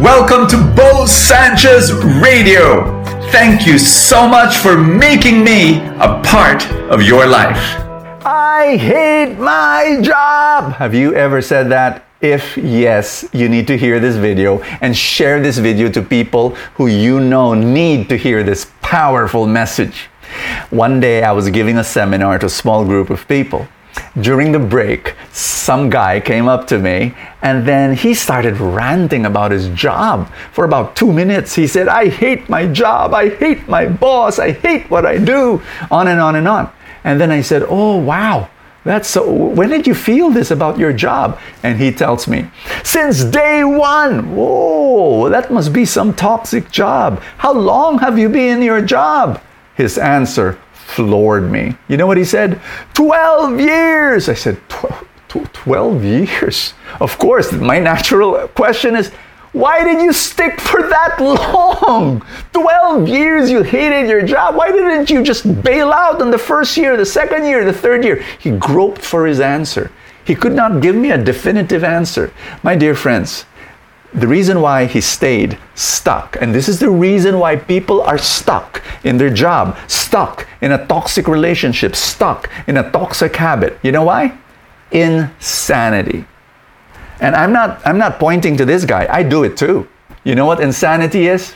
Welcome to Bo Sanchez Radio. Thank you so much for making me a part of your life. I hate my job. Have you ever said that? If yes, you need to hear this video and share this video to people who you know need to hear this powerful message. One day I was giving a seminar to a small group of people. During the break, some guy came up to me and then he started ranting about his job for about two minutes. He said, I hate my job, I hate my boss, I hate what I do, on and on and on. And then I said, Oh, wow. That's so. When did you feel this about your job? And he tells me, since day one. Whoa, that must be some toxic job. How long have you been in your job? His answer floored me. You know what he said? 12 years. I said, 12 years? Of course, my natural question is, why did you stick for that long? 12 years you hated your job. Why didn't you just bail out in the first year, the second year, the third year? He groped for his answer. He could not give me a definitive answer. My dear friends, the reason why he stayed stuck, and this is the reason why people are stuck in their job, stuck in a toxic relationship, stuck in a toxic habit. You know why? Insanity. And I'm not I'm not pointing to this guy. I do it too. You know what insanity is?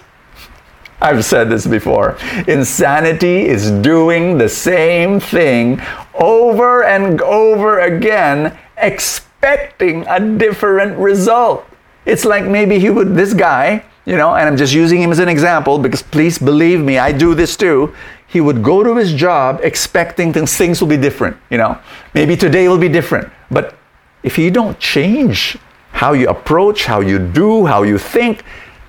I've said this before. Insanity is doing the same thing over and over again expecting a different result. It's like maybe he would, this guy, you know, and I'm just using him as an example because please believe me, I do this too. He would go to his job expecting things, things will be different, you know. Maybe today will be different. But if you don't change how you approach, how you do, how you think,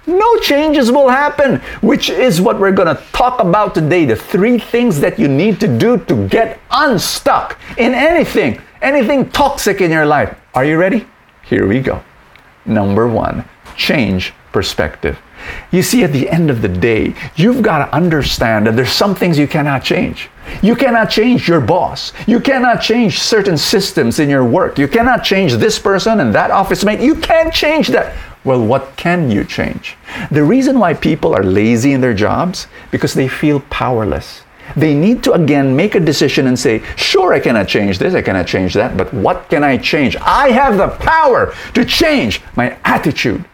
no changes will happen, which is what we're going to talk about today. The three things that you need to do to get unstuck in anything, anything toxic in your life. Are you ready? Here we go. Number one, change perspective. You see, at the end of the day, you've got to understand that there's some things you cannot change. You cannot change your boss. You cannot change certain systems in your work. You cannot change this person and that office mate. You can't change that. Well, what can you change? The reason why people are lazy in their jobs because they feel powerless. They need to again make a decision and say, sure, I cannot change this, I cannot change that, but what can I change? I have the power to change my attitude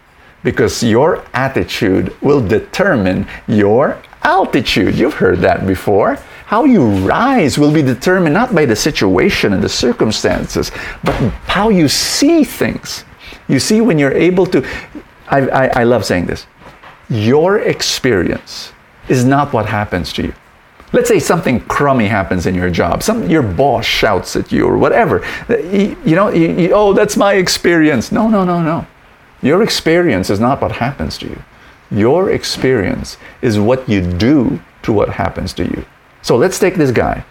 because your attitude will determine your altitude. You've heard that before. How you rise will be determined not by the situation and the circumstances, but how you see things. You see, when you're able to, I, I, I love saying this, your experience is not what happens to you. Let's say something crummy happens in your job. Some your boss shouts at you or whatever. Uh, you, you know, you, you, oh, that's my experience. No, no, no, no. Your experience is not what happens to you. Your experience is what you do to what happens to you. So let's take this guy.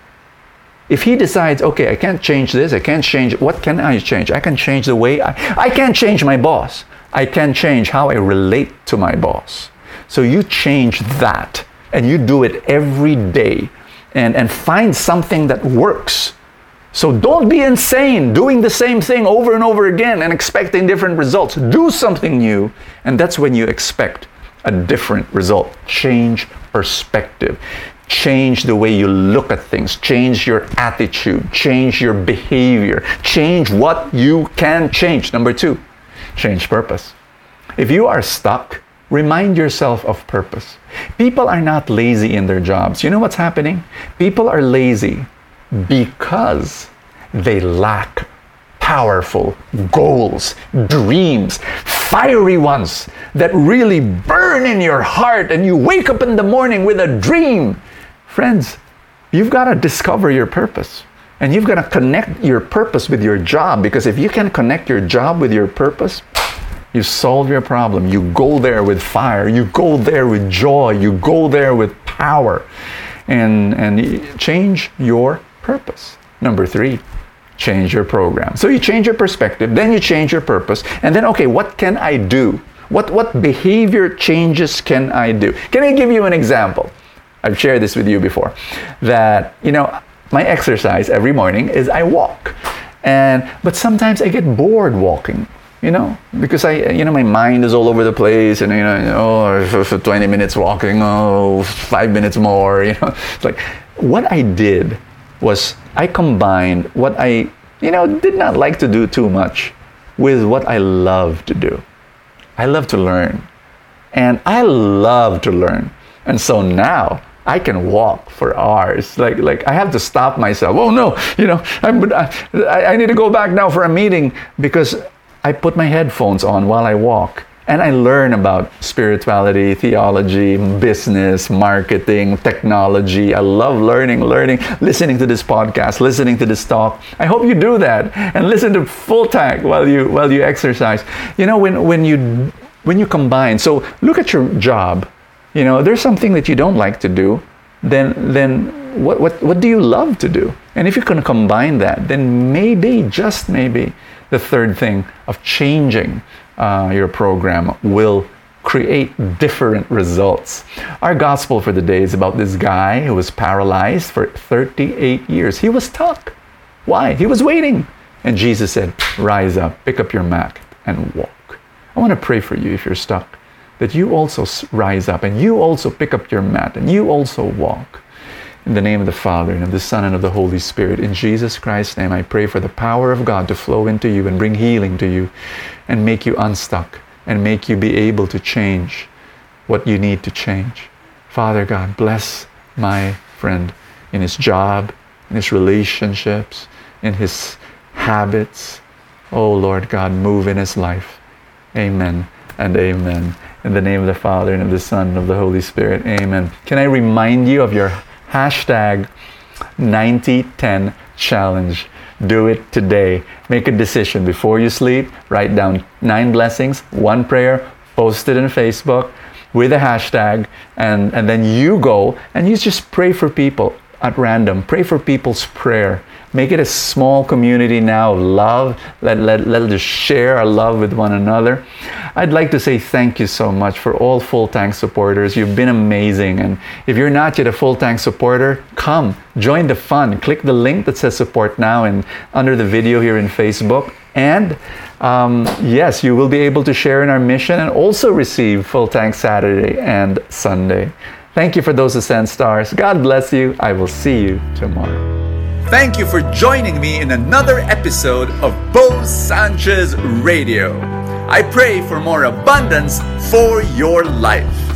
If he decides, okay, I can't change this, I can't change, what can I change? I can change the way I, I can't change my boss. I can change how I relate to my boss. So you change that and you do it every day and, and find something that works. So don't be insane doing the same thing over and over again and expecting different results. Do something new, and that's when you expect a different result. Change perspective. Change the way you look at things. Change your attitude. Change your behavior. Change what you can change. Number two, change purpose. If you are stuck, remind yourself of purpose. People are not lazy in their jobs. You know what's happening? People are lazy because they lack powerful goals, dreams, fiery ones that really burn in your heart and you wake up in the morning with a dream. Friends, you've got to discover your purpose. And you've got to connect your purpose with your job because if you can connect your job with your purpose, you solve your problem. You go there with fire. You go there with joy. You go there with power. And, and change your purpose. Number three, change your program. So you change your perspective, then you change your purpose, and then, okay, what can I do? What, what behavior changes can I do? Can I give you an example? I've shared this with you before. That, you know, my exercise every morning is I walk. And but sometimes I get bored walking. You know, because I, you know, my mind is all over the place, and you know, oh, for 20 minutes walking, oh, five minutes more, you know, it's like what I did was I combined what I, you know, did not like to do too much with what I love to do. I love to learn, and I love to learn, and so now I can walk for hours. Like, like I have to stop myself. Oh no, you know, I'm, I, I need to go back now for a meeting because I put my headphones on while I walk and I learn about spirituality, theology, business, marketing, technology. I love learning, learning, listening to this podcast, listening to this talk. I hope you do that and listen to full tank while you while you exercise. You know, when when you when you combine, so look at your job. You know, there's something that you don't like to do, then then what what what do you love to do? And if you can combine that, then maybe, just maybe, the third thing of changing uh, your program will create different results. Our gospel for the day is about this guy who was paralyzed for 38 years. He was stuck. Why? He was waiting. And Jesus said, Rise up, pick up your mat, and walk. I want to pray for you if you're stuck, that you also rise up and you also pick up your mat and you also walk. In the name of the Father, and of the Son, and of the Holy Spirit, in Jesus Christ's name, I pray for the power of God to flow into you and bring healing to you and make you unstuck and make you be able to change what you need to change. Father God, bless my friend in his job, in his relationships, in his habits. Oh Lord God, move in his life. Amen and amen. In the name of the Father, and of the Son, and of the Holy Spirit. Amen. Can I remind you of your hashtag 9010 challenge. Do it today. Make a decision before you sleep. Write down nine blessings, one prayer, post it in Facebook with a hashtag, and, and then you go and you just pray for people at random. Pray for people's prayer. Make it a small community now of love. Let, let, let us share our love with one another. I'd like to say thank you so much for all Full Tank supporters. You've been amazing. And if you're not yet a Full Tank supporter, come, join the fun. Click the link that says support now and under the video here in Facebook. And um, yes, you will be able to share in our mission and also receive Full Tank Saturday and Sunday. Thank you for those Ascend stars. God bless you. I will see you tomorrow. Thank you for joining me in another episode of Bo Sanchez Radio. I pray for more abundance for your life.